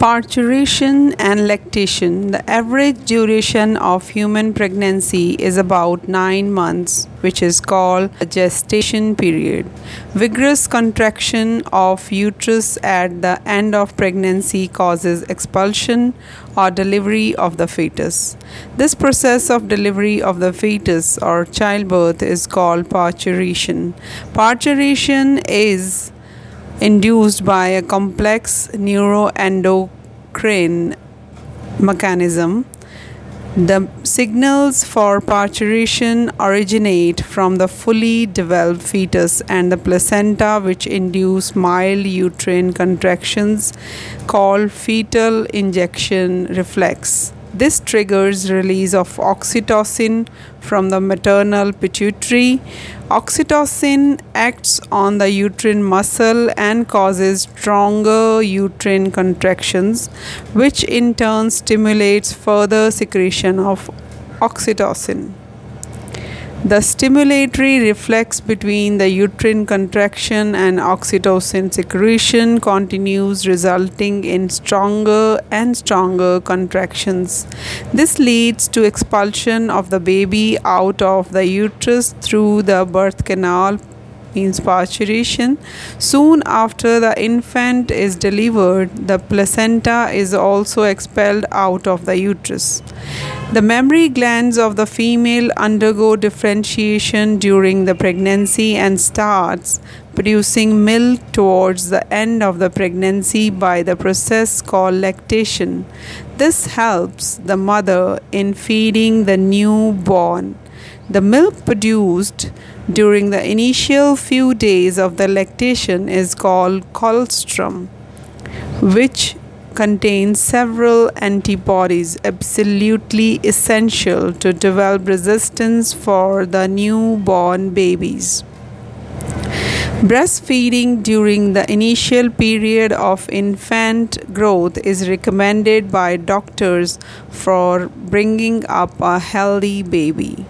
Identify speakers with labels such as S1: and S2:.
S1: Parturition and lactation. The average duration of human pregnancy is about 9 months, which is called gestation period. Vigorous contraction of uterus at the end of pregnancy causes expulsion or delivery of the fetus. This process of delivery of the fetus or childbirth is called parturition. Parturition is induced by a complex neuroendocrine mechanism. The signals for parturition originate from the fully developed fetus and the placenta, which induce mild uterine contractions called fetal ejection reflex. This triggers release of oxytocin from the maternal pituitary. Oxytocin acts on the uterine muscle and causes stronger uterine contractions, which in turn stimulates further secretion of oxytocin. The stimulatory reflex between the uterine contraction and oxytocin secretion continues, resulting in stronger and stronger contractions. This leads to expulsion of the baby out of the uterus through the birth canal means parturition. Soon after the infant is delivered, the placenta is also expelled out of the uterus. The mammary glands of the female undergo differentiation during the pregnancy and starts producing milk towards the end of the pregnancy by the process called lactation. This helps the mother in feeding the newborn. The milk produced during the initial few days of the lactation is called colostrum, which contains several antibodies absolutely essential to develop resistance for the newborn babies. Breastfeeding during the initial period of infant growth is recommended by doctors for bringing up a healthy baby.